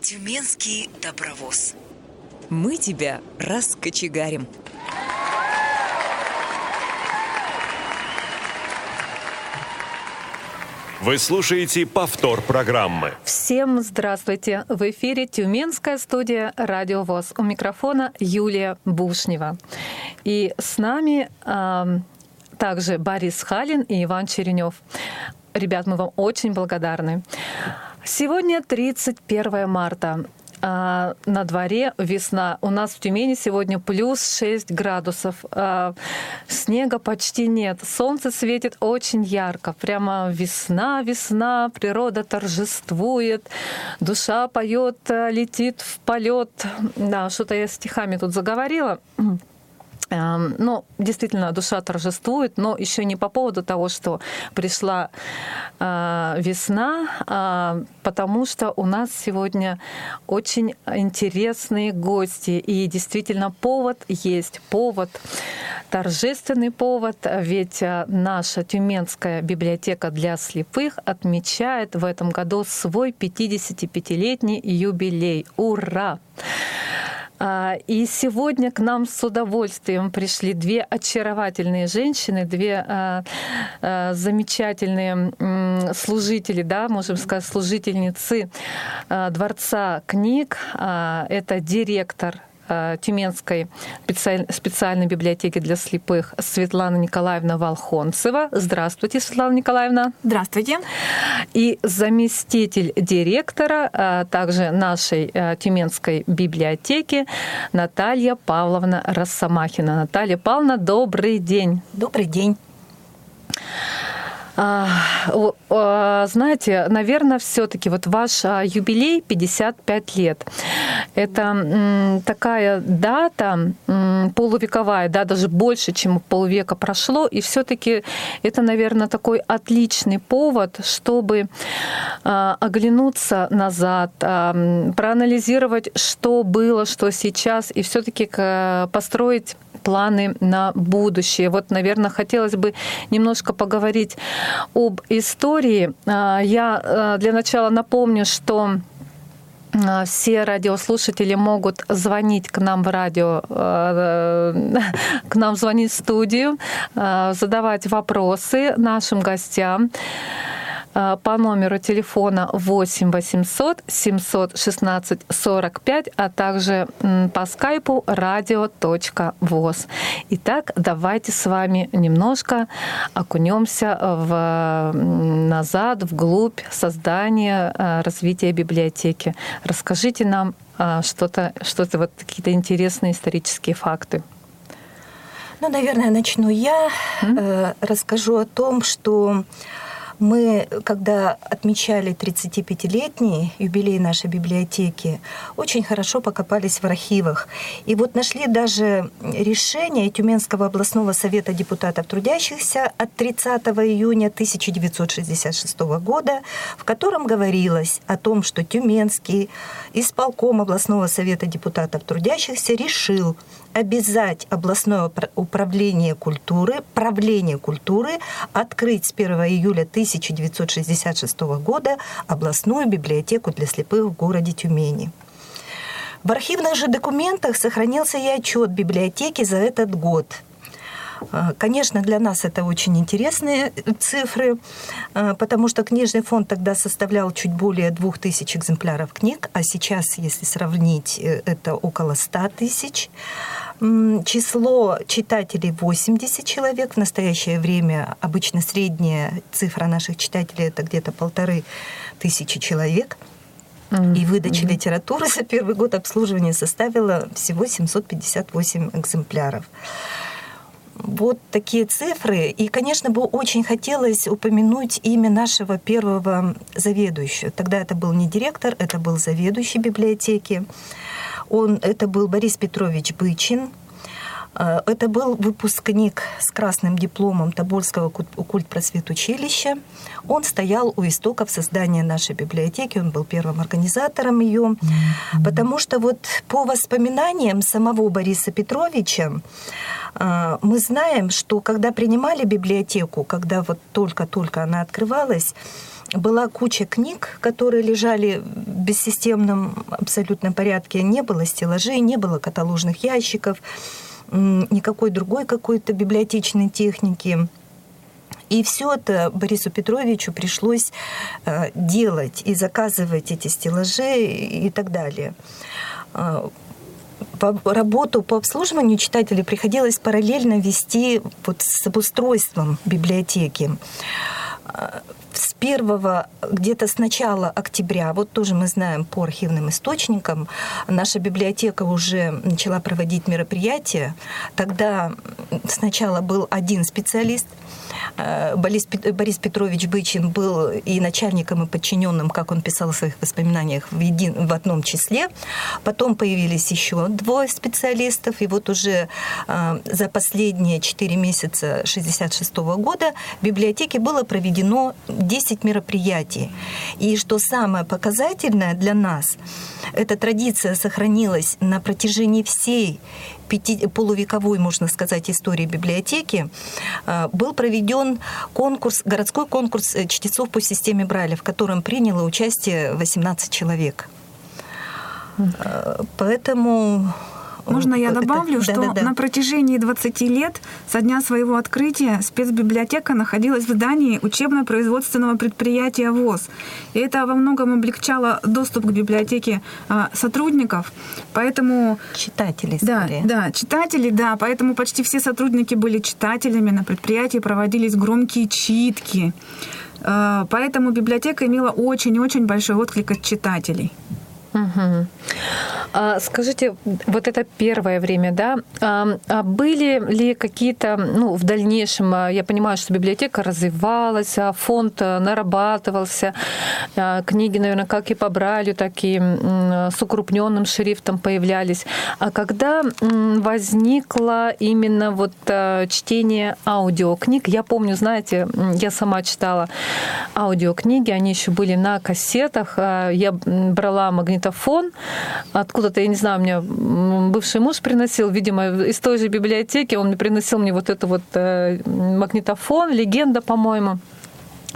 Тюменский добровоз. Мы тебя раскочегарим. Вы слушаете повтор программы. Всем здравствуйте! В эфире Тюменская студия «Радио ВОЗ». У микрофона Юлия Бушнева. И с нами э, также Борис Халин и Иван Черенев. Ребят, мы вам очень благодарны. Сегодня 31 марта. А, на дворе весна. У нас в Тюмени сегодня плюс 6 градусов. А, снега почти нет. Солнце светит очень ярко. Прямо весна, весна. Природа торжествует. Душа поет, летит в полет. Да, что-то я стихами тут заговорила. Эм, ну, действительно, душа торжествует, но еще не по поводу того, что пришла э, весна, а потому что у нас сегодня очень интересные гости. И действительно, повод есть, повод, торжественный повод, ведь э, наша Тюменская библиотека для слепых отмечает в этом году свой 55-летний юбилей. Ура! А, и сегодня к нам с удовольствием пришли две очаровательные женщины, две а, а, замечательные служители, да, можем сказать, служительницы Дворца книг. Это директор Тюменской специальной библиотеки для слепых Светлана Николаевна Волхонцева. Здравствуйте, Светлана Николаевна. Здравствуйте. И заместитель директора э, также нашей э, Тюменской библиотеки Наталья Павловна Росомахина. Наталья Павловна, добрый день. Добрый день. А, а, знаете, наверное, все-таки вот ваш а, юбилей 55 лет. Это такая дата полувековая, да, даже больше, чем полвека прошло, и все-таки это, наверное, такой отличный повод, чтобы оглянуться назад, проанализировать, что было, что сейчас, и все-таки построить планы на будущее. Вот, наверное, хотелось бы немножко поговорить об истории. А, я а, для начала напомню, что а, все радиослушатели могут звонить к нам в радио, к нам звонить в студию, задавать вопросы нашим гостям. Э, по номеру телефона 8 800 716 45, а также по скайпу radio.voz. Итак, давайте с вами немножко окунемся в, назад, вглубь создания, э, развития библиотеки. Расскажите нам э, что-то, что-то вот какие-то интересные исторические факты. Ну, наверное, начну я. Mm-hmm. Расскажу о том, что мы, когда отмечали 35-летний юбилей нашей библиотеки, очень хорошо покопались в архивах. И вот нашли даже решение Тюменского областного совета депутатов трудящихся от 30 июня 1966 года, в котором говорилось о том, что Тюменский исполком областного совета депутатов трудящихся решил обязать областное управление культуры, правление культуры открыть с 1 июля 1966 года областную библиотеку для слепых в городе Тюмени. В архивных же документах сохранился и отчет библиотеки за этот год – Конечно, для нас это очень интересные цифры, потому что книжный фонд тогда составлял чуть более 2000 экземпляров книг, а сейчас, если сравнить, э, это около 100 тысяч. Число читателей 80 человек. В настоящее время обычно средняя цифра наших читателей это где-то полторы тысячи человек. И выдача mm-hmm. литературы за первый год обслуживания составила всего 758 экземпляров. Вот такие цифры. И, конечно, бы очень хотелось упомянуть имя нашего первого заведующего. Тогда это был не директор, это был заведующий библиотеки. Он, это был Борис Петрович Бычин. Э, это был выпускник с красным дипломом Тобольского культпросветучилища. Он стоял у истоков создания нашей библиотеки, он был первым организатором ее, потому что вот по воспоминаниям самого Бориса Петровича, э, мы знаем, что когда принимали библиотеку, когда вот только-только она открывалась, была куча книг, которые лежали в бессистемном абсолютном порядке. Не было стеллажей, не было каталожных ящиков, никакой другой какой-то библиотечной техники. И все это Борису Петровичу пришлось э, делать и заказывать эти стеллажи и так далее. Э, по работу по обслуживанию читателей приходилось параллельно вести вот с обустройством библиотеки с первого, где-то с начала октября, вот тоже мы знаем по архивным источникам, наша библиотека уже начала проводить мероприятия. Тогда сначала был один специалист, Э, Борис Петрович Бычин был и начальником, и подчиненным, как он писал в своих воспоминаниях, в, един, в одном числе. Потом появились еще двое специалистов, и вот уже э, за последние 4 месяца 1966 года в библиотеке было проведено 10 мероприятий. И что самое показательное для нас, эта традиция сохранилась на протяжении всей пяти, полувековой, можно сказать, истории библиотеки, э, был проведен конкурс, городской конкурс э, чтецов по системе Брайля, в котором приняло участие 18 человек. Э, поэтому можно я добавлю, что да, да, да. на протяжении 20 лет со дня своего открытия спецбиблиотека находилась в здании учебно-производственного предприятия ВОЗ. И это во многом облегчало доступ к библиотеке а, сотрудников. Поэтому... Читатели, да, скорее. Да, читатели, да. Поэтому почти все сотрудники были читателями. На предприятии проводились громкие читки. А, поэтому библиотека имела очень-очень большой отклик от читателей. Угу. А, скажите, вот это первое время, да, а, а были ли какие-то, ну, в дальнейшем, а, я понимаю, что библиотека развивалась, а фонд а, нарабатывался, книги, наверное, как и по Брайлю, так и с укрупненным шрифтом появлялись. А когда возникло именно вот чтение аудиокниг, я помню, знаете, я сама читала аудиокниги, они еще были на кассетах, я брала магнитофон магнитофон. Откуда-то, я не знаю, мне бывший муж приносил, видимо, из той же библиотеки, он приносил мне вот это вот э, магнитофон, легенда, по-моему.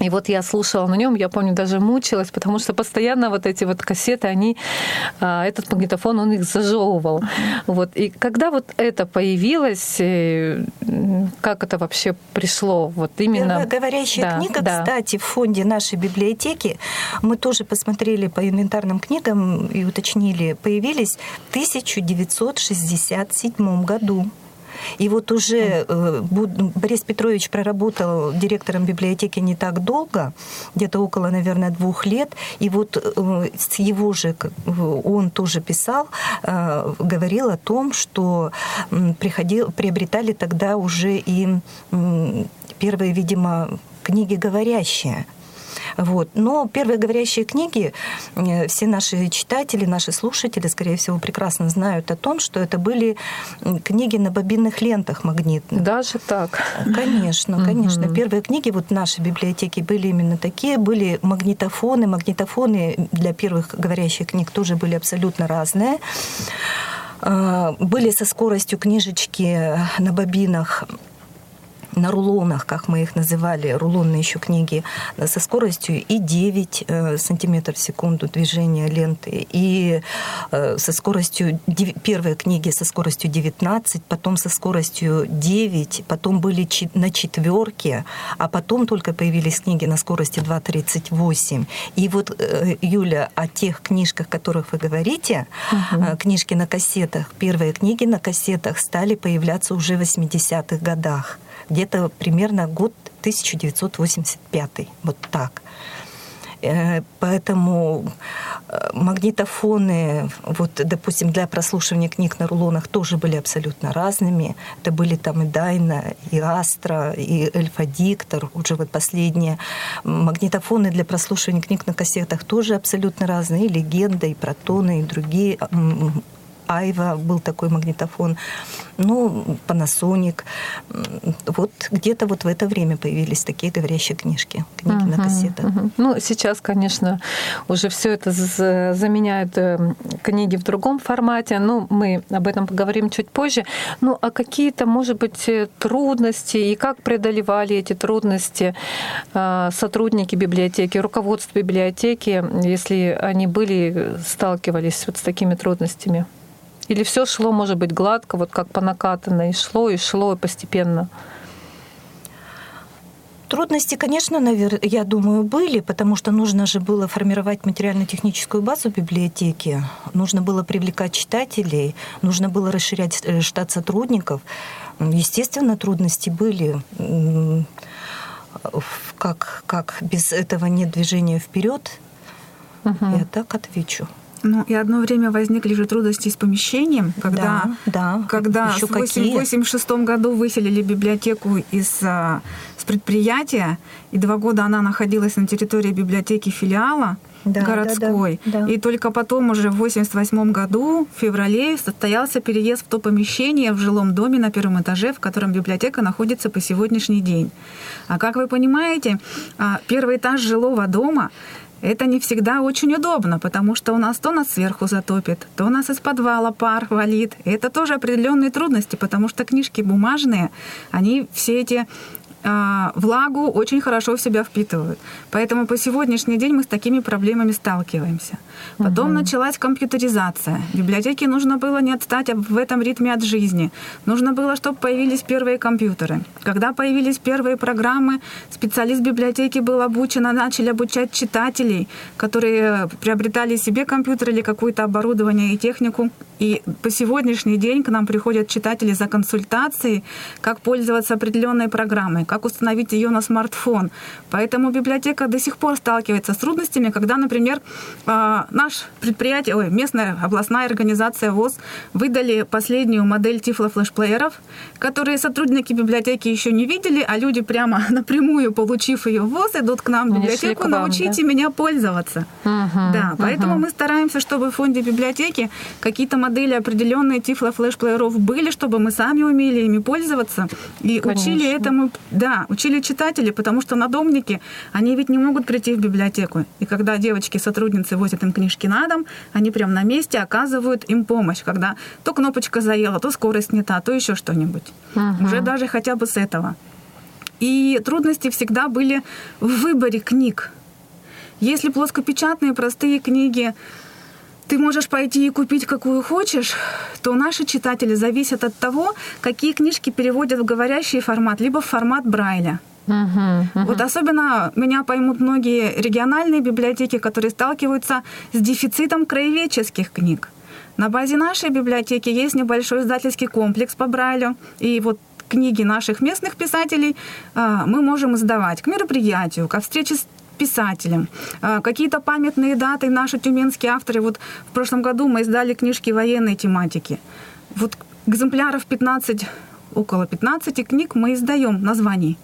И вот я слушала на нем, я помню, даже мучилась, потому что постоянно вот эти вот кассеты, они, а, этот магнитофон, он их зажевывал. Вот. И когда вот это появилось, э, как это вообще пришло? Вот именно... Говорящая да, книга, да. кстати, в фонде нашей библиотеки, мы тоже посмотрели по инвентарным книгам и уточнили, появились в 1967 году. И вот уже э, Борис Петрович проработал директором библиотеки не так долго, где-то около, наверное, двух лет. И вот э, с его же, он тоже писал, э, говорил о том, что приходил, приобретали тогда уже и первые, видимо, книги говорящие. Вот. Но первые говорящие книги, э, все наши читатели, наши слушатели, скорее всего, прекрасно знают о том, что это были книги на бобинных лентах магнитных. Даже так? Конечно, конечно. Угу. Первые книги вот в нашей библиотеке были именно такие. Были магнитофоны. Магнитофоны для первых говорящих книг тоже были абсолютно разные а, были со скоростью книжечки на бобинах на рулонах, как мы их называли, рулонные еще книги, со скоростью и 9 э, сантиметров в секунду движения ленты, и э, со скоростью, первые книги со скоростью 19, потом со скоростью 9, потом были на четверке, а потом только появились книги на скорости 2,38. И вот, э, Юля, о тех книжках, о которых вы говорите, угу. книжки на кассетах, первые книги на кассетах стали появляться уже в 80-х годах где-то примерно год 1985, вот так. Э, поэтому э, магнитофоны, вот, допустим, для прослушивания книг на рулонах тоже были абсолютно разными. Это были там и Дайна, и Астра, и Эльфа-диктор, уже вот последние. Магнитофоны для прослушивания книг на кассетах тоже абсолютно разные. И Легенда, и Протоны, и другие Айва был такой магнитофон, ну, Panasonic. Вот где-то вот в это время появились такие говорящие книжки, книги uh-huh, на кассетах. Uh-huh. Ну, сейчас, конечно, уже все это заменяет э, книги в другом формате. Ну, мы об этом поговорим чуть позже. Ну, а какие-то, может быть, э, трудности и как преодолевали эти трудности э, сотрудники библиотеки, руководство библиотеки, если они были, сталкивались вот с такими трудностями? Или все шло, может быть, гладко, вот как по накатанной, шло и шло и постепенно? Трудности, конечно, навер... я думаю, были, потому что нужно же было формировать материально-техническую базу библиотеки, нужно было привлекать читателей, нужно было расширять э, штат сотрудников. Естественно, трудности были. Как, как без этого нет движения вперед, угу. я так отвечу. Ну, и одно время возникли же трудности с помещением, когда, да, да. когда в 1986 году выселили библиотеку из, а, с предприятия, и два года она находилась на территории библиотеки филиала да, городской. Да, да, да. И только потом, уже в 1988 году, в феврале, состоялся переезд в то помещение в жилом доме на первом этаже, в котором библиотека находится по сегодняшний день. А как вы понимаете, а, первый этаж жилого дома это не всегда очень удобно, потому что у нас то нас сверху затопит, то у нас из подвала пар валит. И это тоже определенные трудности, потому что книжки бумажные, они все эти влагу очень хорошо в себя впитывают. Поэтому по сегодняшний день мы с такими проблемами сталкиваемся. Потом угу. началась компьютеризация. Библиотеке нужно было не отстать в этом ритме от жизни. Нужно было, чтобы появились первые компьютеры. Когда появились первые программы, специалист библиотеки был обучен, а начали обучать читателей, которые приобретали себе компьютер или какое-то оборудование и технику. И по сегодняшний день к нам приходят читатели за консультацией, как пользоваться определенной программой, как установить ее на смартфон. Поэтому библиотека до сих пор сталкивается с трудностями, когда, например, а, наш предприятие, ой, местная областная организация ВОЗ выдали последнюю модель тифлофлешплееров, которые сотрудники библиотеки еще не видели, а люди прямо напрямую, получив ее в ВОЗ, идут к нам в библиотеку, вам, научите да? меня пользоваться. Угу, да, поэтому угу. мы стараемся, чтобы в фонде библиотеки какие-то модели определенные тифлофлешплееров были, чтобы мы сами умели ими пользоваться и Конечно. учили этому да, учили читатели, потому что надомники, они ведь не могут прийти в библиотеку. И когда девочки-сотрудницы возят им книжки на дом, они прям на месте оказывают им помощь, когда то кнопочка заела, то скорость не та, то еще что-нибудь. Угу. Уже даже хотя бы с этого. И трудности всегда были в выборе книг. Если плоскопечатные простые книги ты можешь пойти и купить какую хочешь, то наши читатели зависят от того, какие книжки переводят в говорящий формат, либо в формат Брайля. Uh-huh, uh-huh. Вот особенно меня поймут многие региональные библиотеки, которые сталкиваются с дефицитом краеведческих книг. На базе нашей библиотеки есть небольшой издательский комплекс по Брайлю, и вот книги наших местных писателей а, мы можем издавать к мероприятию, к встрече с писателям. А, какие-то памятные даты наши тюменские авторы. Вот в прошлом году мы издали книжки военной тематики. Вот экземпляров 15, около 15 книг мы издаем названий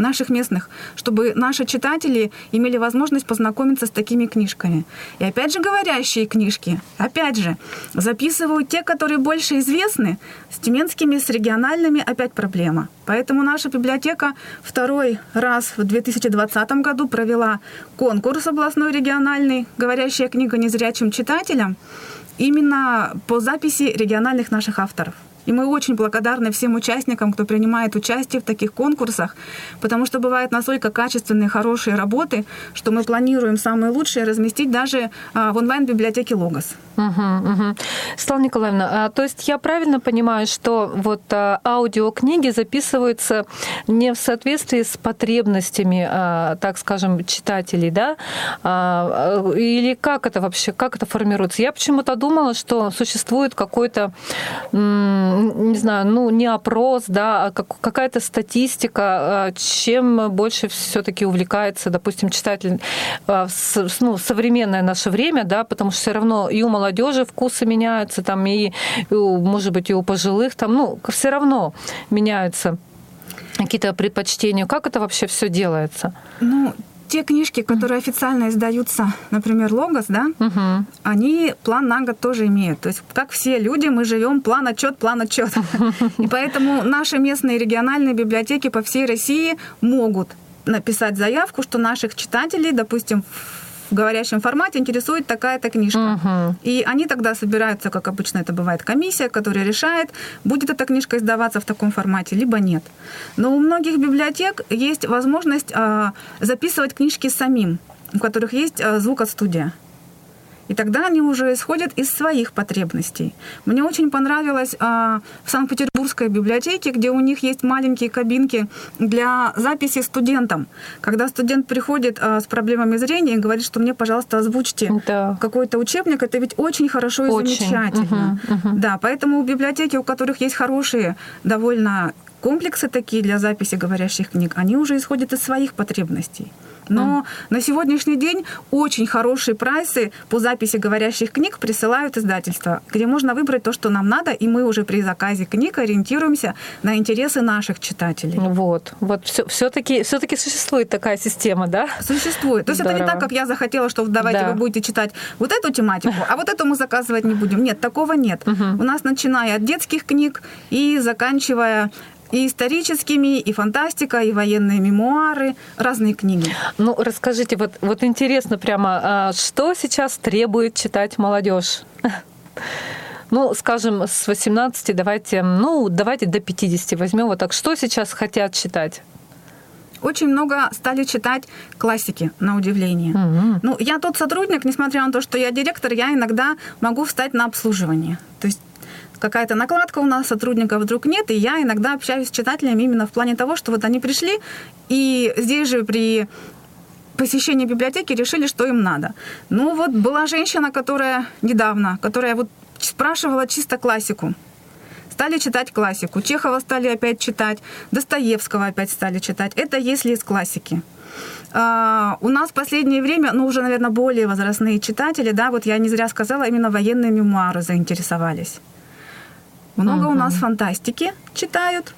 наших местных, чтобы наши читатели имели возможность познакомиться с такими книжками. И опять же говорящие книжки, опять же, записывают те, которые больше известны, с тюменскими, с региональными опять проблема. Поэтому наша библиотека второй раз в 2020 году провела конкурс областной региональный «Говорящая книга незрячим читателям» именно по записи региональных наших авторов. И мы очень благодарны всем участникам, кто принимает участие в таких конкурсах, потому что бывают настолько качественные, хорошие работы, что мы планируем самые лучшие разместить даже а, в онлайн-библиотеке «Логос». Угу, угу. Светлана Николаевна, а, то есть я правильно понимаю, что вот а, аудиокниги записываются не в соответствии с потребностями, так скажем, читателей, да? А, или как это вообще, как это формируется? Я почему-то думала, что существует какой-то не знаю, ну, не опрос, да, а какая-то статистика, а, чем больше все-таки увлекается, допустим, читатель а, ну, современное наше время, да, потому что все равно и у молодежи вкусы меняются, там, и может быть, и у пожилых, там, ну, все равно меняются какие-то предпочтения. Как это вообще все делается? Ну, те книжки, которые официально издаются, например, Логос, да, угу. они план на год тоже имеют. То есть, как все люди, мы живем план отчет, план отчет. И поэтому наши местные региональные библиотеки по всей России могут написать заявку, что наших читателей, допустим, в говорящем формате интересует такая-то книжка. Угу. И они тогда собираются, как обычно это бывает, комиссия, которая решает, будет эта книжка издаваться в таком формате, либо нет. Но у многих библиотек есть возможность э, записывать книжки самим, у которых есть э, звук от студия. И тогда они уже исходят из своих потребностей. Мне очень понравилось а, в Санкт-Петербургской библиотеке, где у них есть маленькие кабинки для записи студентам. Когда студент приходит а, с проблемами зрения и говорит, что мне, пожалуйста, озвучьте да. какой-то учебник, это ведь очень хорошо и очень. замечательно. Угу, угу. Да, поэтому библиотеки, у которых есть хорошие, довольно комплексы такие для записи говорящих книг, они уже исходят из своих потребностей. Но на сегодняшний день очень хорошие прайсы по записи говорящих книг присылают издательства, где можно выбрать то, что нам надо, и мы уже при заказе книг ориентируемся на интересы наших читателей. Вот, вот все, все-таки, все-таки существует такая система, да? Существует. То есть Здорово. это не так, как я захотела, что давайте да. вы будете читать вот эту тематику, а вот эту мы заказывать не будем. Нет, такого нет. Угу. У нас начиная от детских книг и заканчивая и историческими, и фантастика, и военные мемуары, разные книги. Ну, расскажите, вот, вот интересно прямо, а что сейчас требует читать молодежь? Ну, скажем, с 18 давайте, ну, давайте до 50 возьмем. Вот так, что сейчас хотят читать? очень много стали читать классики, на удивление. Угу. Ну, я тот сотрудник, несмотря на то, что я директор, я иногда могу встать на обслуживание. То есть какая-то накладка у нас, сотрудников вдруг нет, и я иногда общаюсь с читателями именно в плане того, что вот они пришли, и здесь же при посещении библиотеки решили, что им надо. Ну вот была женщина, которая недавно, которая вот спрашивала чисто классику. Стали читать классику. Чехова стали опять читать, Достоевского опять стали читать. Это если из классики. Uh, у нас в последнее время, ну, уже, наверное, более возрастные читатели, да, вот я не зря сказала, именно военные мемуары заинтересовались. Много угу. у нас фантастики читают,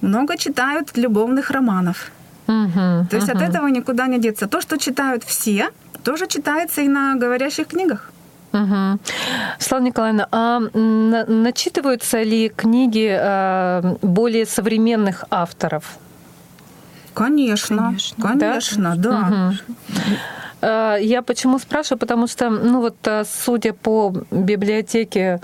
много читают любовных романов. Угу, То есть угу. от этого никуда не деться. То, что читают все, тоже читается и на говорящих книгах. Угу. Слава Николаевна, а начитываются ли книги э, более современных авторов? Конечно, конечно, конечно да. да. Угу. Я почему спрашиваю? Потому что, ну вот, э, судя по библиотеке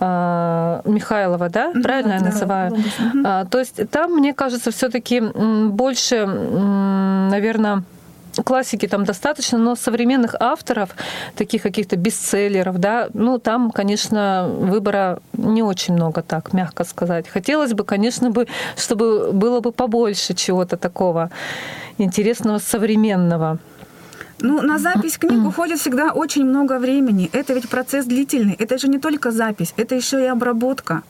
Михайлова, да, правильно да, я называю? Да, То есть там, мне кажется, все-таки больше, наверное, классики там достаточно, но современных авторов, таких каких-то бестселлеров, да, ну, там, конечно, выбора не очень много, так, мягко сказать. Хотелось бы, конечно, бы, чтобы было бы побольше чего-то такого интересного, современного. Ну, на запись книг уходит всегда очень много времени. Это ведь процесс длительный. Это же не только запись, это еще и обработка.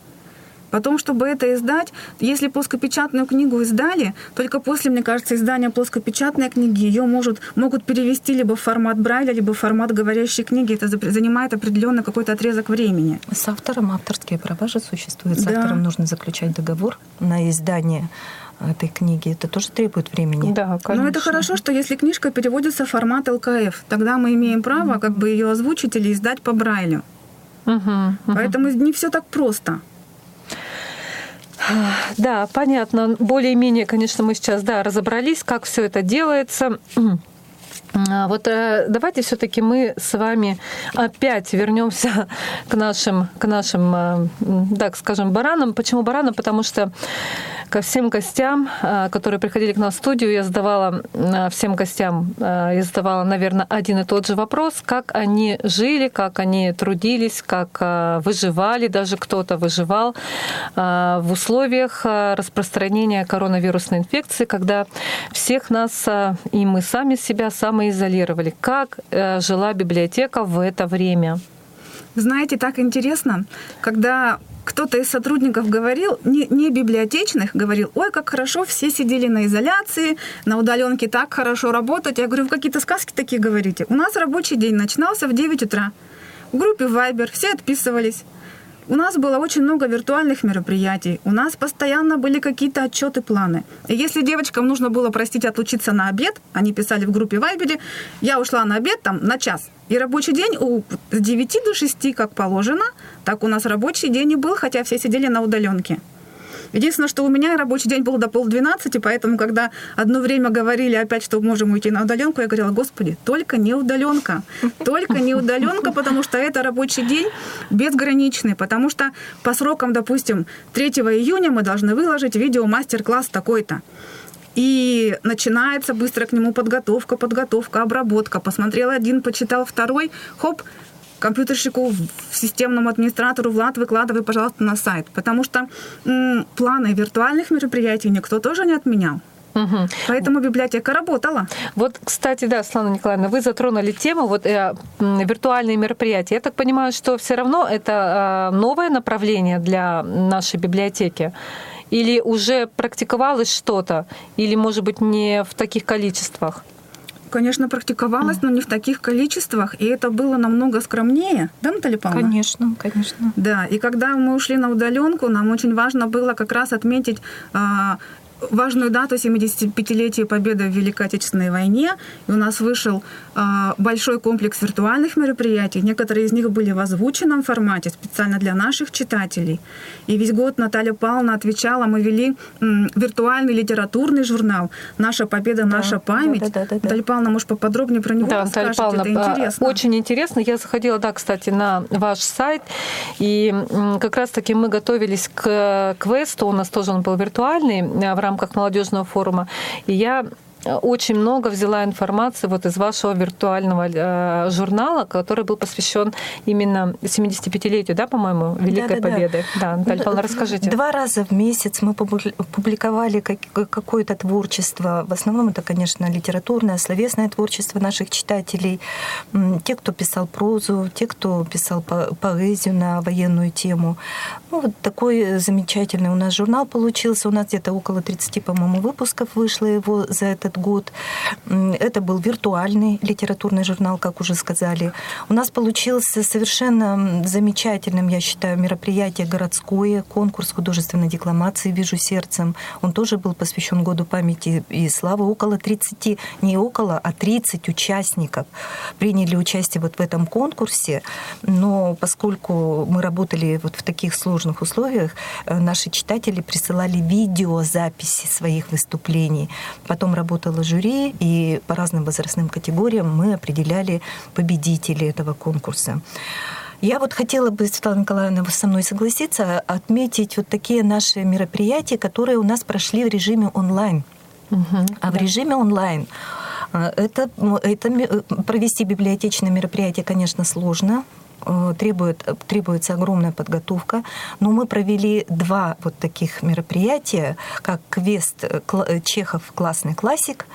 Потом, чтобы это издать, если плоскопечатную книгу издали, только после, мне кажется, издания плоскопечатной книги ее может, могут перевести либо в формат Брайля, либо в формат говорящей книги. Это занимает определенный какой-то отрезок времени. С автором авторские права же существуют. С да. автором нужно заключать договор на издание этой книги. Это тоже требует времени. Да, конечно. Но это хорошо, что если книжка переводится в формат ЛКФ, тогда мы имеем право как бы ее озвучить или издать по Брайлю. Угу, угу. Поэтому не все так просто. Да, понятно. Более-менее, конечно, мы сейчас да, разобрались, как все это делается. А, вот э, давайте все-таки мы с вами опять вернемся к нашим, к нашим, э, так скажем, баранам. Почему баранам? Потому что ко всем гостям, э, которые приходили к нам в студию, я задавала всем гостям, я задавала, наверное, один и тот же вопрос, как они жили, как они трудились, как выживали, даже кто-то выживал в условиях распространения коронавирусной инфекции, когда всех нас и мы сами себя самые самоизолировали. Как э, жила библиотека в это время? Знаете, так интересно, когда кто-то из сотрудников говорил, не, не библиотечных, говорил, ой, как хорошо, все сидели на изоляции, на удаленке так хорошо работать. Я говорю, вы какие-то сказки такие говорите. У нас рабочий день начинался в 9 утра. В группе Viber все отписывались. У нас было очень много виртуальных мероприятий, у нас постоянно были какие-то отчеты, планы. И если девочкам нужно было, простите, отлучиться на обед, они писали в группе Вайбере, я ушла на обед там на час, и рабочий день у, с 9 до 6, как положено, так у нас рабочий день и был, хотя все сидели на удаленке. Единственное, что у меня рабочий день был до полдвенадцати, поэтому, когда одно время говорили опять, что можем уйти на удаленку, я говорила, господи, только не удаленка, только не удаленка, потому что это рабочий день безграничный, потому что по срокам, допустим, 3 июня мы должны выложить видео мастер-класс такой-то. И начинается быстро к нему подготовка, подготовка, обработка. Посмотрел один, почитал второй, хоп, компьютерщику, системному администратору, Влад, выкладывай, пожалуйста, на сайт. Потому что м, планы виртуальных мероприятий никто тоже не отменял. Угу. Поэтому библиотека работала. Вот, кстати, да, Слава Николаевна, вы затронули тему вот э, виртуальные мероприятия. Я так понимаю, что все равно это э, новое направление для нашей библиотеки. Или уже практиковалось что-то, или, может быть, не в таких количествах? Конечно, практиковалась, но не в таких количествах, и это было намного скромнее, да, Наталья Павловна? Конечно, конечно. Да, и когда мы ушли на удаленку, нам очень важно было как раз отметить а, важную дату 75-летия победы в Великой Отечественной войне. И у нас вышел э, большой комплекс виртуальных мероприятий. Некоторые из них были в озвученном формате специально для наших читателей. И весь год Наталья Павловна отвечала, мы вели м, виртуальный литературный журнал «Наша победа, да, наша память». Да, да, да, да, Наталья Павловна, может, поподробнее про него да, Наталья Павловна, это интересно. Очень интересно. Я заходила, да, кстати, на ваш сайт, и как раз-таки мы готовились к квесту, у нас тоже он был виртуальный, в рамках рамках молодежного форума. И я очень много взяла информации вот из вашего виртуального э, журнала, который был посвящен именно 75-летию, да, по-моему, Великой да, да, Победы. Да, да Наталья Павловна, расскажите. Два раза в месяц мы публиковали какое-то творчество. В основном это, конечно, литературное, словесное творчество наших читателей. Те, кто писал прозу, те, кто писал поэзию на военную тему. Ну, вот такой замечательный у нас журнал получился. У нас где-то около 30, по-моему, выпусков вышло его за этот этот год. Это был виртуальный литературный журнал, как уже сказали. У нас получился совершенно замечательным, я считаю, мероприятие городское, конкурс художественной декламации «Вижу сердцем». Он тоже был посвящен Году памяти и славы. Около 30, не около, а 30 участников приняли участие вот в этом конкурсе. Но поскольку мы работали вот в таких сложных условиях, э, наши читатели присылали видеозаписи своих выступлений. Потом работали работало жюри, и по разным возрастным категориям мы определяли победителей этого конкурса. Я вот хотела бы, Светлана Николаевна, со мной согласиться, отметить вот такие наши мероприятия, которые у нас прошли в режиме онлайн. Угу, а в режиме онлайн э, это, это э, провести библиотечное мероприятие, конечно, сложно, требует, требуется огромная подготовка. Но мы провели два вот таких мероприятия, как квест э, э, Чехов «Классный классик»,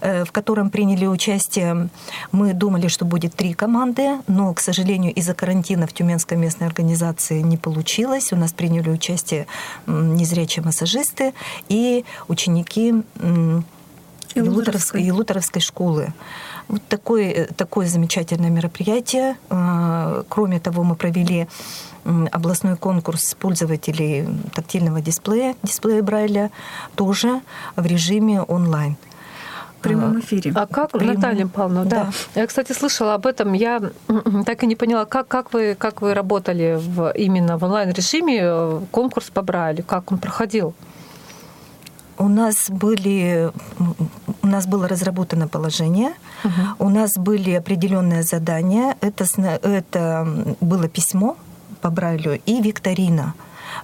в котором приняли участие, мы думали, что будет три команды, но, к сожалению, из-за карантина в Тюменской местной организации не получилось. У нас приняли участие незрячие массажисты и ученики Елуторовской, Елуторовской школы. Вот такое, такое замечательное мероприятие. А, кроме того, мы провели областной конкурс пользователей тактильного дисплея, дисплея Брайля, тоже в режиме онлайн в прямом эфире. А как, Прямом... Наталья Павловна, да. да. Я, кстати, слышала об этом. Я так и не поняла, как, как, вы, как вы работали в, именно в онлайн-режиме э, конкурс по Брайлю, как он проходил? У нас были, у нас было разработано положение, угу. у нас были определенные задания. Это, это было письмо по Брайлю и викторина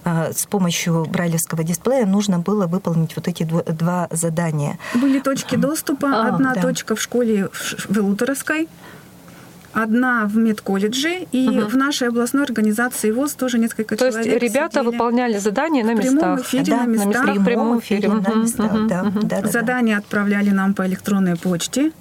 а, с помощью брайлевского дисплея нужно было выполнить вот эти два задания. Были точки доступа. А, Одна да. точка в школе в Илуторовской, одна в медколледже, и угу. в нашей областной организации ВОЗ тоже несколько То человек. То есть ребята сидели выполняли задания на местах? В прямом эфире да, на местах. В прямом эфире угу. на местах, угу. да, угу. да, да. Задания отправляли нам по электронной почте,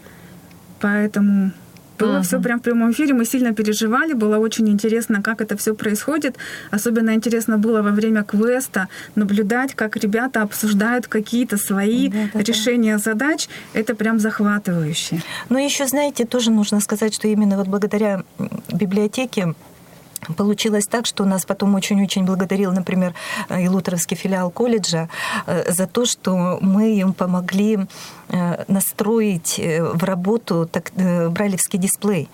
поэтому было uh-huh. все прям в прямом эфире. Мы сильно переживали. Было очень интересно, как это все происходит. Особенно интересно было во время квеста наблюдать, как ребята обсуждают какие-то свои uh-huh. решения задач. Это прям захватывающе. Но еще, знаете, тоже нужно сказать, что именно вот благодаря библиотеке Получилось так, что нас потом очень-очень благодарил, например, и Лутеровский филиал колледжа за то, что мы им помогли настроить в работу так, брайлевский дисплей.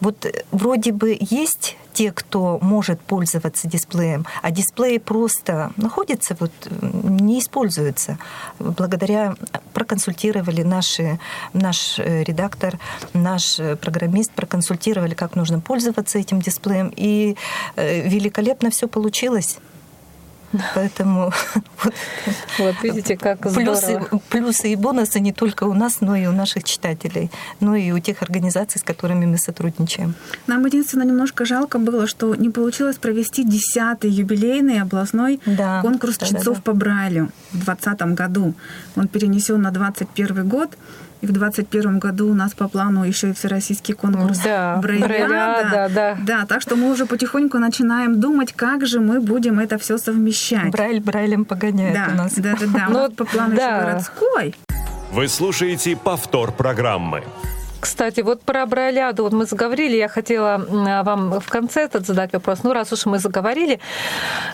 Вот вроде бы есть те, кто может пользоваться дисплеем, а дисплеи просто находятся, вот, не используются. Благодаря проконсультировали наши, наш э, редактор, наш э, программист проконсультировали, как нужно пользоваться этим дисплеем, и э, великолепно все получилось. Поэтому вот, вот видите, как плюсы, плюсы и бонусы не только у нас, но и у наших читателей, но и у тех организаций, с которыми мы сотрудничаем. Нам единственное немножко жалко было, что не получилось провести десятый юбилейный областной да, конкурс да, чтцов да, да. по Брайлю в 2020 году. Он перенесен на 2021 год. И в 2021 году у нас по плану еще и всероссийский конкурс да, Брейля. Брейля да, да, да. так что мы уже потихоньку начинаем думать, как же мы будем это все совмещать. Брайль Брайлем погоняет да, у нас. Да, да, да. Ну, по плану да. еще городской. Вы слушаете повтор программы. Кстати, вот про Брайляду вот мы заговорили, я хотела вам в конце этот задать вопрос. Ну, раз уж мы заговорили,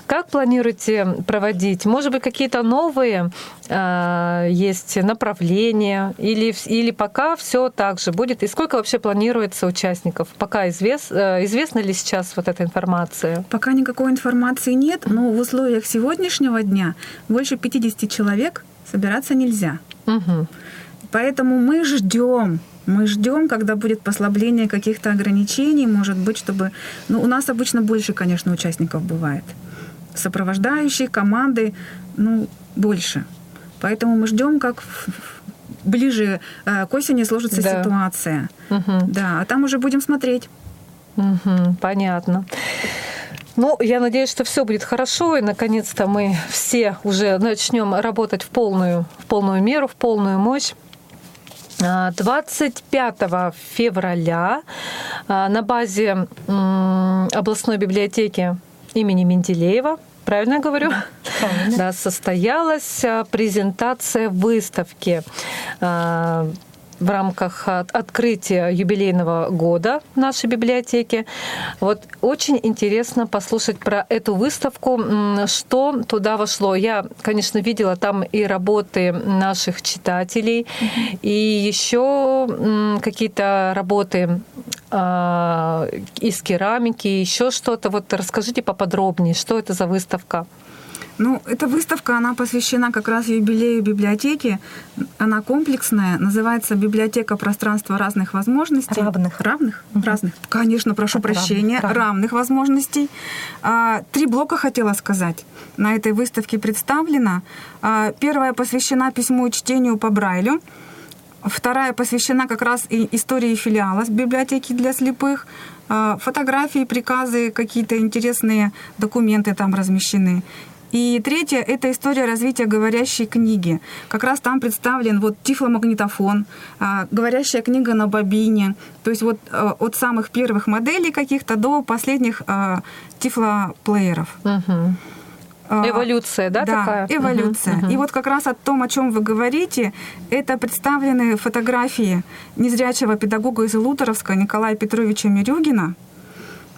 как планируете проводить? Может быть, какие-то новые э, есть направления или, или пока все так же будет? И сколько вообще планируется участников? Пока извест, э, известна ли сейчас вот эта информация? Пока никакой информации нет, но в условиях сегодняшнего дня больше 50 человек собираться нельзя. Угу. Поэтому мы ждем мы ждем, когда будет послабление каких-то ограничений, может быть, чтобы... Ну, у нас обычно больше, конечно, участников бывает. Сопровождающие, команды, ну, больше. Поэтому мы ждем, как ближе э, к осени сложится да. ситуация. Угу. Да, а там уже будем смотреть. Угу, понятно. Ну, я надеюсь, что все будет хорошо, и наконец-то мы все уже начнем работать в полную, в полную меру, в полную мощь. 25 февраля а, на базе областной библиотеки имени Менделеева правильно говорю? Правильно. Да, состоялась а, презентация выставки а, в рамках открытия юбилейного года нашей библиотеки. Вот очень интересно послушать про эту выставку, что туда вошло. Я, конечно, видела там и работы наших читателей, mm-hmm. и еще какие-то работы а, из керамики, еще что-то. Вот расскажите поподробнее, что это за выставка? Ну, эта выставка, она посвящена как раз юбилею библиотеки. Она комплексная, называется «Библиотека пространства разных возможностей». Равных. Равных? Угу. Разных. Конечно, прошу равных, прощения. Равных, равных возможностей. А, три блока хотела сказать. На этой выставке представлено. А, первая посвящена письму и чтению по Брайлю. Вторая посвящена как раз и истории филиала с библиотеки для слепых. А, фотографии, приказы, какие-то интересные документы там размещены. И третье — это история развития говорящей книги. Как раз там представлен вот тифломагнитофон, а, говорящая книга на бобине. То есть вот а, от самых первых моделей каких-то до последних а, тифлоплееров. Угу. Эволюция, да, да такая? эволюция. Угу, угу. И вот как раз о том, о чем вы говорите, это представлены фотографии незрячего педагога из Лутеровска Николая Петровича Мирюгина.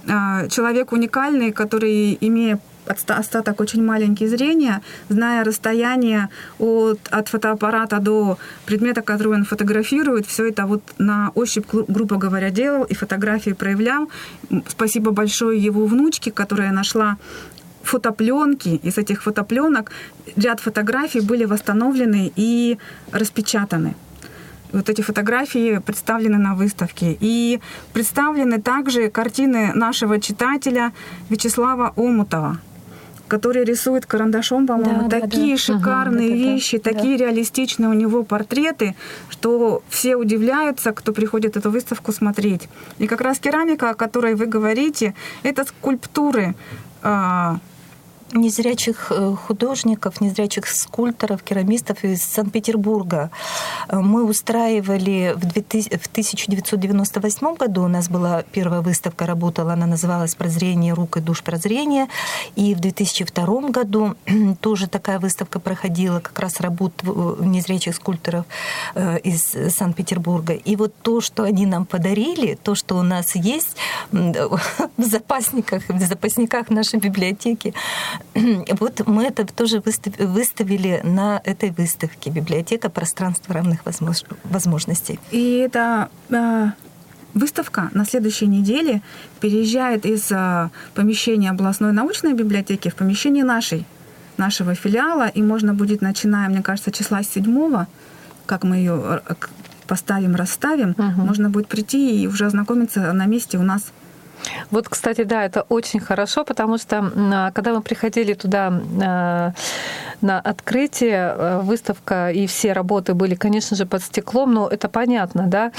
Человек уникальный, который, имея остаток очень маленький зрения, зная расстояние от, от фотоаппарата до предмета, который он фотографирует, все это вот на ощупь, грубо говоря, делал и фотографии проявлял. Спасибо большое его внучке, которая нашла фотопленки. Из этих фотопленок ряд фотографий были восстановлены и распечатаны. Вот эти фотографии представлены на выставке. И представлены также картины нашего читателя Вячеслава Омутова который рисует карандашом, по-моему, да, такие да, шикарные угу, вещи, да, такие да. реалистичные у него портреты, что все удивляются, кто приходит эту выставку смотреть. И как раз керамика, о которой вы говорите, это скульптуры а, незрячих э, художников, незрячих скульпторов, керамистов из Санкт-Петербурга. Э, мы устраивали в 1998 году, у нас была первая выставка, работала, она называлась «Прозрение рук и душ прозрения». И в 2002 году тоже такая выставка проходила, как раз работ незрячих скульпторов из Санкт-Петербурга. И вот то, что они нам подарили, то, что у нас есть в запасниках, в запасниках нашей библиотеки, вот мы это тоже выставили на этой выставке «Библиотека. Пространство равных возможностей». И эта э, выставка на следующей неделе переезжает из э, помещения областной научной библиотеки в помещение нашей, нашего филиала, и можно будет, начиная, мне кажется, числа 7 как мы ее э, поставим, расставим, угу. можно будет прийти и уже ознакомиться на месте у нас вот, кстати, да, это очень хорошо, потому что а, когда мы приходили туда а, на открытие, а, выставка и все работы были, конечно же, под стеклом, но это понятно, да,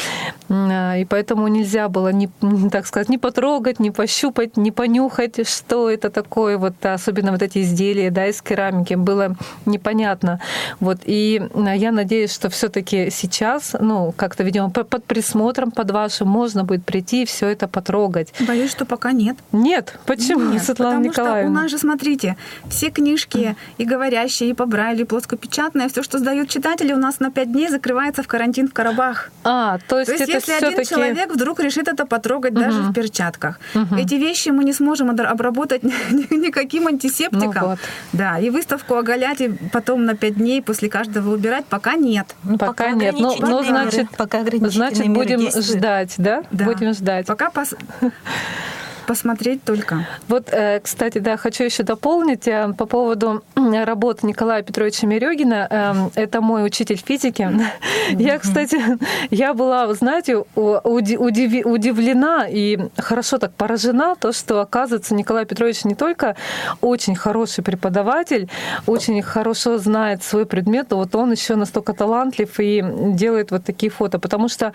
и поэтому нельзя было, не, так сказать, не потрогать, не пощупать, не понюхать, что это такое, вот особенно вот эти изделия, да, из керамики, было непонятно. Вот, и я надеюсь, что все таки сейчас, ну, как-то, видимо, под присмотром, под вашим можно будет прийти и все это потрогать. Боюсь, что пока нет. Нет? Почему, нет, Светлана потому Николаевна? Что у нас же, смотрите, все книжки и говорящие, и по Брайлю, и плоскопечатные, все, что сдают читатели, у нас на пять дней закрывается в карантин в Карабах. А, то есть, то есть это если один человек вдруг решит это потрогать угу. даже в перчатках, угу. эти вещи мы не сможем обработать никаким антисептиком. Ну, вот. Да, и выставку оголять и потом на пять дней после каждого убирать пока нет. Ну, пока, пока нет. Ну, ну значит, пока значит будем ждать, да? да? Будем ждать. Пока пос посмотреть только. Вот, э, кстати, да, хочу еще дополнить э, по поводу работы Николая Петровича Мерегина. Эм, это мой учитель физики. Я, кстати, я была, знаете, удивлена и хорошо так поражена, то, что, оказывается, Николай Петрович не только очень хороший преподаватель, очень хорошо знает свой предмет, но вот он еще настолько талантлив и делает вот такие фото. Потому что,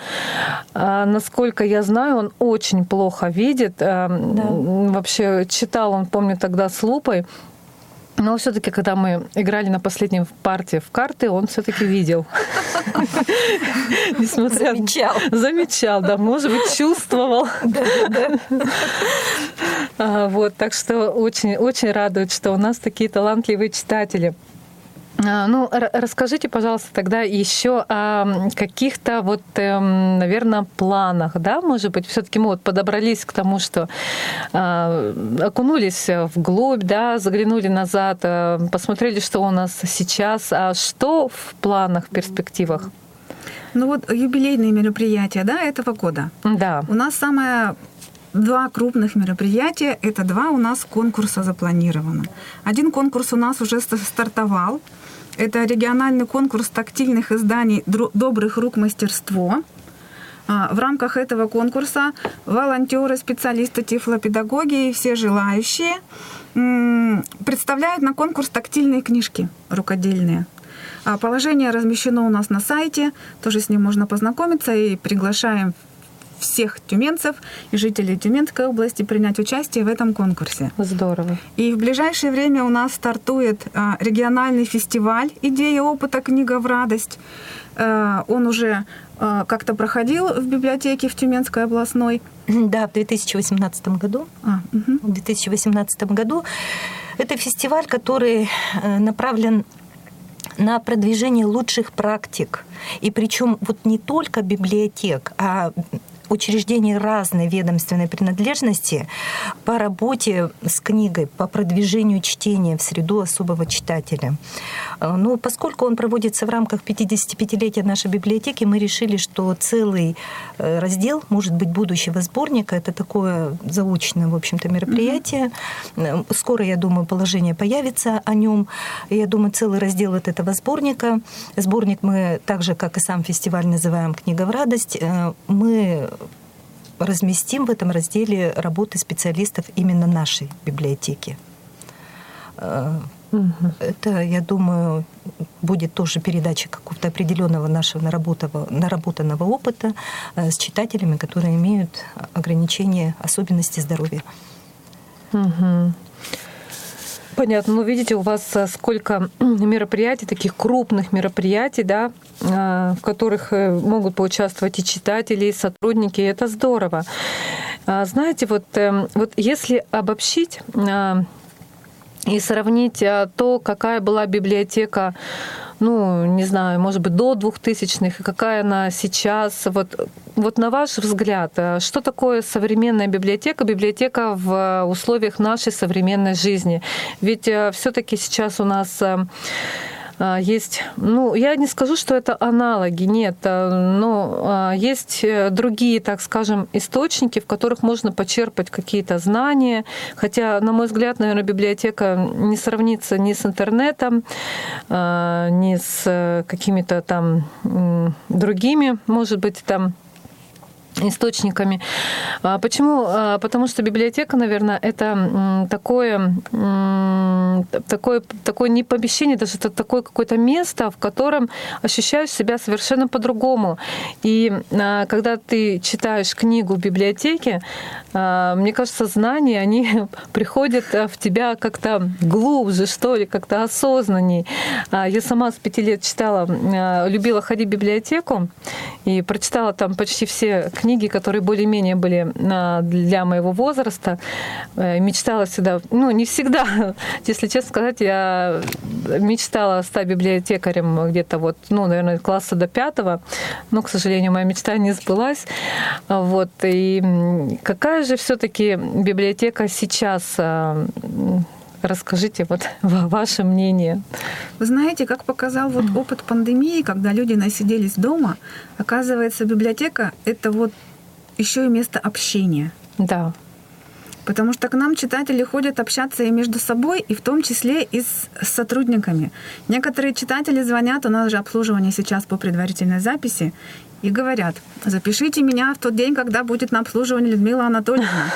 э, насколько я знаю, он очень плохо видит, эм, да. вообще читал он, помню, тогда с лупой. Но все-таки, когда мы играли на последней партии в карты, он все-таки видел. Несмотря замечал. Замечал, да, может быть, чувствовал. А, вот, так что очень, очень радует, что у нас такие талантливые читатели. А, ну, расскажите, пожалуйста, тогда еще о каких-то вот, эм, наверное, планах, да, может быть, все-таки мы вот подобрались к тому, что а, окунулись вглубь, да, заглянули назад, э, посмотрели, что у нас сейчас, а что в планах, в перспективах? Ну вот юбилейные мероприятия, да, этого года. Да. У нас самое два крупных мероприятия. Это два у нас конкурса запланировано. Один конкурс у нас уже стартовал. Это региональный конкурс тактильных изданий «Добрых рук мастерство». А, в рамках этого конкурса волонтеры, специалисты тифлопедагоги и все желающие представляют на конкурс тактильные книжки рукодельные. А, положение размещено у нас на сайте, тоже с ним можно познакомиться и приглашаем всех тюменцев и жителей Тюменской области принять участие в этом конкурсе. Здорово. И в ближайшее время у нас стартует а, региональный фестиваль «Идея опыта. Книга в радость». А, он уже а, как-то проходил в библиотеке в Тюменской областной. Да, в 2018 году. А, угу. В 2018 году. Это фестиваль, который э, направлен на продвижение лучших практик. И причем вот не только библиотек, а учреждений разной ведомственной принадлежности по работе с книгой, по продвижению чтения в среду особого читателя. Э, ну, поскольку он проводится в рамках 55-летия нашей библиотеки, мы решили, что целый э, раздел, может быть, будущего сборника, это такое заочное, в общем-то, мероприятие. Mm-hmm. Скоро, я думаю, положение появится о нем. Я думаю, целый раздел от этого сборника. Сборник мы, так же, как и сам фестиваль, называем «Книга в радость». Мы разместим в этом разделе работы специалистов именно нашей библиотеки. Угу. Это, я думаю, будет тоже передача какого-то определенного нашего наработанного, наработанного опыта э, с читателями, которые имеют ограничения, особенности здоровья. Угу. Понятно. Ну, видите, у вас э, сколько мероприятий, таких крупных мероприятий, да, э, в которых э, могут поучаствовать и читатели, и сотрудники. И это здорово. А, знаете, вот, вот если обобщить и сравнить то, какая была библиотека ну, не знаю, может быть, до 2000-х, и какая она сейчас. Вот, вот на ваш взгляд, э, что такое современная библиотека, библиотека в условиях нашей современной жизни? Ведь э, все таки сейчас у нас э, есть, ну, я не скажу, что это аналоги, нет, а, но а, есть э, другие, так скажем, источники, в которых можно почерпать какие-то знания, хотя, на мой взгляд, наверное, библиотека не сравнится ни с интернетом, ни с э, какими-то там другими, может быть, там источниками. Почему? Потому что библиотека, наверное, это такое, такое, такое не помещение, даже это такое какое-то место, в котором ощущаешь себя совершенно по-другому. И когда ты читаешь книгу в библиотеке, мне кажется, знания, они приходят в тебя как-то глубже, что ли, как-то осознанней. Я сама с пяти лет читала, любила ходить в библиотеку и прочитала там почти все книги, которые более-менее были для моего возраста. Э, мечтала всегда, ну, не всегда, если честно сказать, я мечтала стать библиотекарем где-то вот, ну, наверное, класса до пятого, но, к сожалению, моя мечта не сбылась. Вот. И какая же все таки библиотека сейчас а, Расскажите вот ваше мнение. Вы знаете, как показал вот опыт пандемии, когда люди насиделись дома, оказывается, библиотека — это вот еще и место общения. Да. Потому что к нам читатели ходят общаться и между собой, и в том числе и с сотрудниками. Некоторые читатели звонят, у нас же обслуживание сейчас по предварительной записи, и говорят, запишите меня в тот день, когда будет на обслуживании Людмила Анатольевна.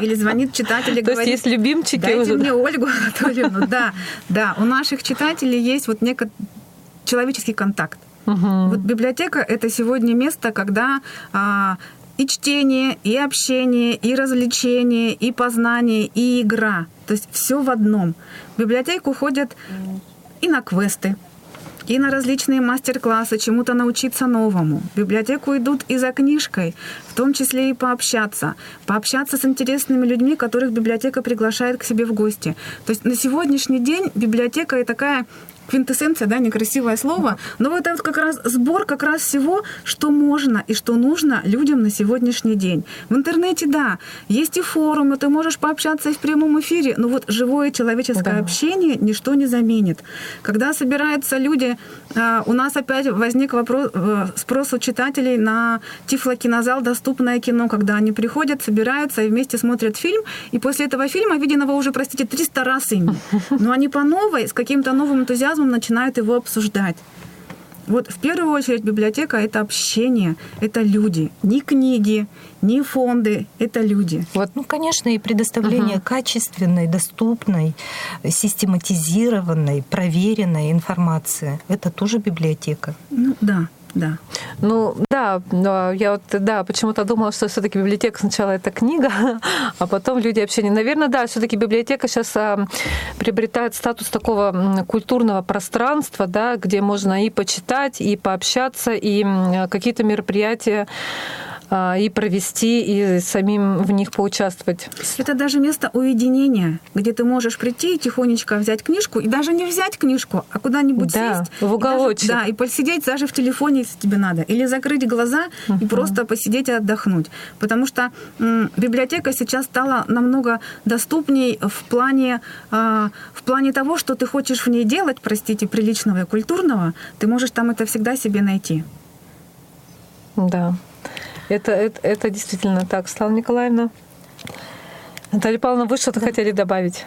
Или звонит читатель и говорит, То есть есть любимчики дайте уже. мне Ольгу Анатольевну. Да, да, у наших читателей есть вот некий человеческий контакт. Угу. Вот библиотека — это сегодня место, когда а, и чтение, и общение, и развлечение, и познание, и игра. То есть все в одном. В библиотеку ходят и на квесты, и на различные мастер-классы, чему-то научиться новому. В библиотеку идут и за книжкой, в том числе и пообщаться. Пообщаться с интересными людьми, которых библиотека приглашает к себе в гости. То есть на сегодняшний день библиотека и такая квинтэссенция, да, некрасивое слово, но это вот как раз сбор как раз всего, что можно и что нужно людям на сегодняшний день. В интернете, да, есть и форумы, ты можешь пообщаться и в прямом эфире, но вот живое человеческое да. общение ничто не заменит. Когда собираются люди, а, у нас опять возник вопрос, э, спрос у читателей на Тифлокинозал «Доступное кино», когда они приходят, собираются и вместе смотрят фильм, и после этого фильма, виденного уже, простите, 300 раз ими, но они по новой, с каким-то новым энтузиазмом энтузиазмом начинают его обсуждать. Вот в первую очередь библиотека — это общение, это люди. Ни книги, ни фонды — это люди. Вот. Ну, конечно, и предоставление uh-huh. качественной, доступной, систематизированной, проверенной информации — это тоже библиотека. Ну, да, да. Ну, да, я вот, да, почему-то думала, что все таки библиотека сначала это книга, а потом люди общения. Наверное, да, все таки библиотека сейчас а, приобретает статус такого культурного пространства, да, где можно и почитать, и пообщаться, и какие-то мероприятия и провести, и самим в них поучаствовать. Это даже место уединения, где ты можешь прийти и тихонечко взять книжку, и даже не взять книжку, а куда-нибудь да, сесть. в уголочек. И даже, да, и посидеть даже в телефоне, если тебе надо. Или закрыть глаза uh-huh. и просто посидеть и отдохнуть. Потому что м, библиотека сейчас стала намного доступней в плане, э, в плане того, что ты хочешь в ней делать, простите, приличного и культурного, ты можешь там это всегда себе найти. Да. Это, это, это действительно так, Слава Николаевна. Наталья Павловна, вы что-то да. хотели добавить?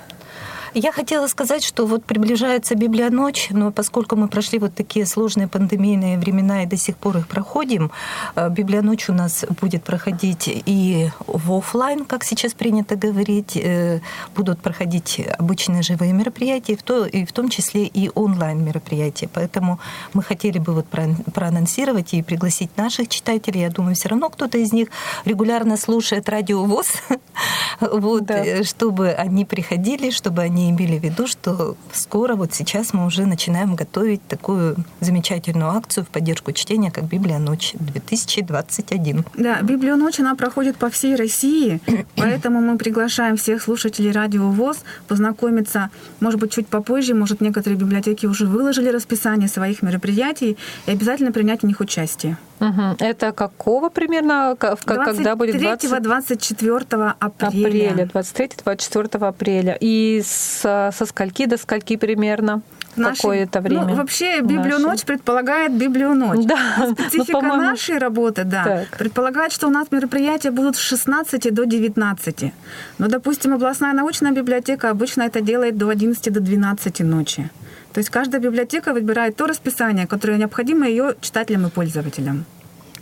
Я хотела сказать, что вот приближается Библионочь, но поскольку мы прошли вот такие сложные пандемийные времена и до сих пор их проходим, э, Библионочь у нас будет проходить и в офлайн, как сейчас принято говорить, э, будут проходить обычные живые мероприятия, и в том числе и онлайн мероприятия. Поэтому мы хотели бы вот проанонсировать и пригласить наших читателей. Я думаю, все равно кто-то из них регулярно слушает радио ВОЗ, вот, да. Э, чтобы они приходили, чтобы они имели в виду, что скоро, вот сейчас мы уже начинаем готовить такую замечательную акцию в поддержку чтения, как «Библия ночь» 2021. Да, «Библия ночь», она проходит по всей России, поэтому мы приглашаем всех слушателей радио ВОЗ познакомиться, может быть, чуть попозже, может, некоторые библиотеки уже выложили расписание своих мероприятий и обязательно принять в них участие. Угу. Это какого примерно, когда будет 23-24 апреля. Апреля, 23-24 апреля. И с, со скольки до скольки примерно? Нашей, какое-то время. Ну, вообще Библию ночь предполагает Библию ночь. Да. Специфика ну, нашей работы, да, так. предполагает, что у нас мероприятия будут с 16 до 19. Но, допустим, областная научная библиотека обычно это делает до 11 до 12 ночи. То есть каждая библиотека выбирает то расписание, которое необходимо ее читателям и пользователям.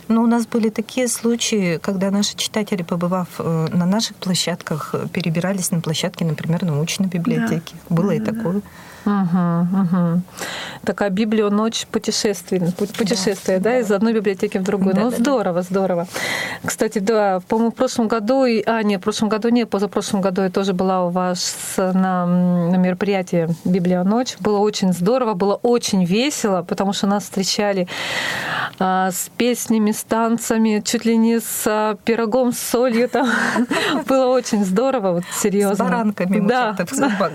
Но у нас были такие случаи, когда наши читатели, побывав э, на наших площадках, перебирались на площадки, например, научной библиотеки. Да. Было да, и такое. Да. Угу, угу. Такая Библия ночь путешествий, путешествия, да, да, из одной библиотеки в другую. Да, ну, да, здорово, да. здорово. Кстати, да, по-моему, в прошлом году, а, нет, в прошлом году нет, позапрошлом году я тоже была у вас на, на мероприятии Библия ночь. Было очень здорово, было очень весело, потому что нас встречали с песнями, с танцами, чуть ли не с а, пирогом с солью. Там. Было очень здорово, вот серьезно. С баранками да.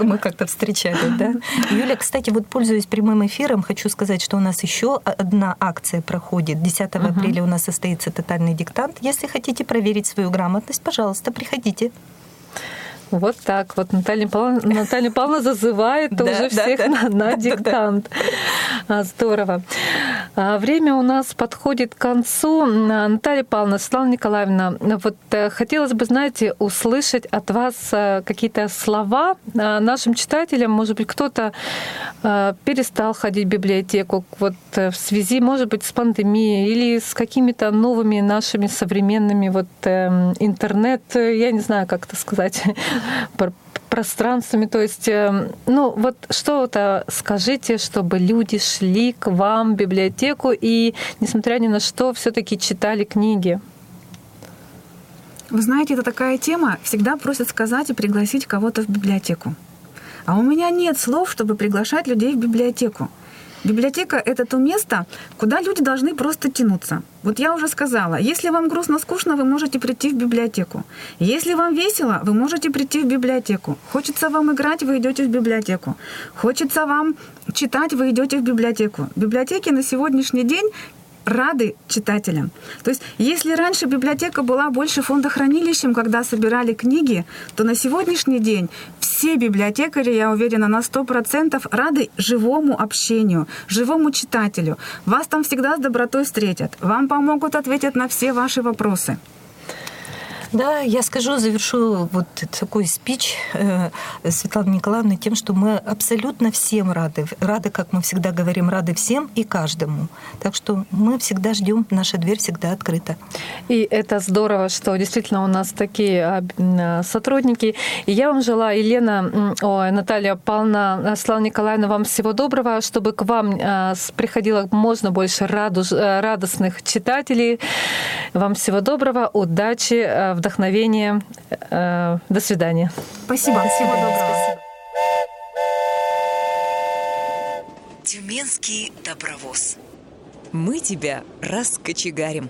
мы как-то встречали, да? Юля, кстати, вот пользуясь прямым эфиром, хочу сказать, что у нас еще одна акция проходит. 10 uh-huh. апреля у нас состоится тотальный диктант. Если хотите проверить свою грамотность, пожалуйста, приходите. Вот так. Вот Наталья Павловна, Наталья Павловна зазывает да, уже да, всех да, на, на диктант. А, здорово. А, время у нас подходит к концу. Наталья Павловна, Светлана Николаевна, вот э, хотелось бы, знаете, услышать от вас э, какие-то слова нашим читателям. Может быть, кто-то э, перестал ходить в библиотеку вот в связи, может быть, с пандемией или с какими-то новыми нашими современными вот эм, интернет, я не знаю, как это сказать, пространствами. То есть, э, ну вот что-то скажите, чтобы люди шли к вам в библиотеку и, несмотря ни на что, все-таки читали книги. Вы знаете, это такая тема, всегда просят сказать и пригласить кого-то в библиотеку. А у меня нет слов, чтобы приглашать людей в библиотеку. Библиотека — это то место, куда люди должны просто тянуться. Вот я уже сказала, если вам грустно, скучно, вы можете прийти в библиотеку. Если вам весело, вы можете прийти в библиотеку. Хочется вам играть, вы идете в библиотеку. Хочется вам читать, вы идете в библиотеку. Библиотеки на сегодняшний день рады читателям. То есть, если раньше библиотека была больше фондохранилищем, когда собирали книги, то на сегодняшний день все библиотекари, я уверена, на 100% рады живому общению, живому читателю. Вас там всегда с добротой встретят, вам помогут, ответить на все ваши вопросы. Да, я скажу, завершу вот такой спич э, Светланы Николаевны тем, что мы абсолютно всем рады. Рады, как мы всегда говорим, рады всем и каждому. Так что мы всегда ждем, наша дверь всегда открыта. И это здорово, что действительно у нас такие а, а, сотрудники. И я вам желаю, Елена, ой, Наталья Павловна, Слава Николаевна, вам всего доброго, чтобы к вам а, приходило можно больше радостных читателей. Вам всего доброго, удачи вдохновение. Э, до свидания. Спасибо. Всего доброго. Тюменский добровоз. Мы тебя раскочегарим.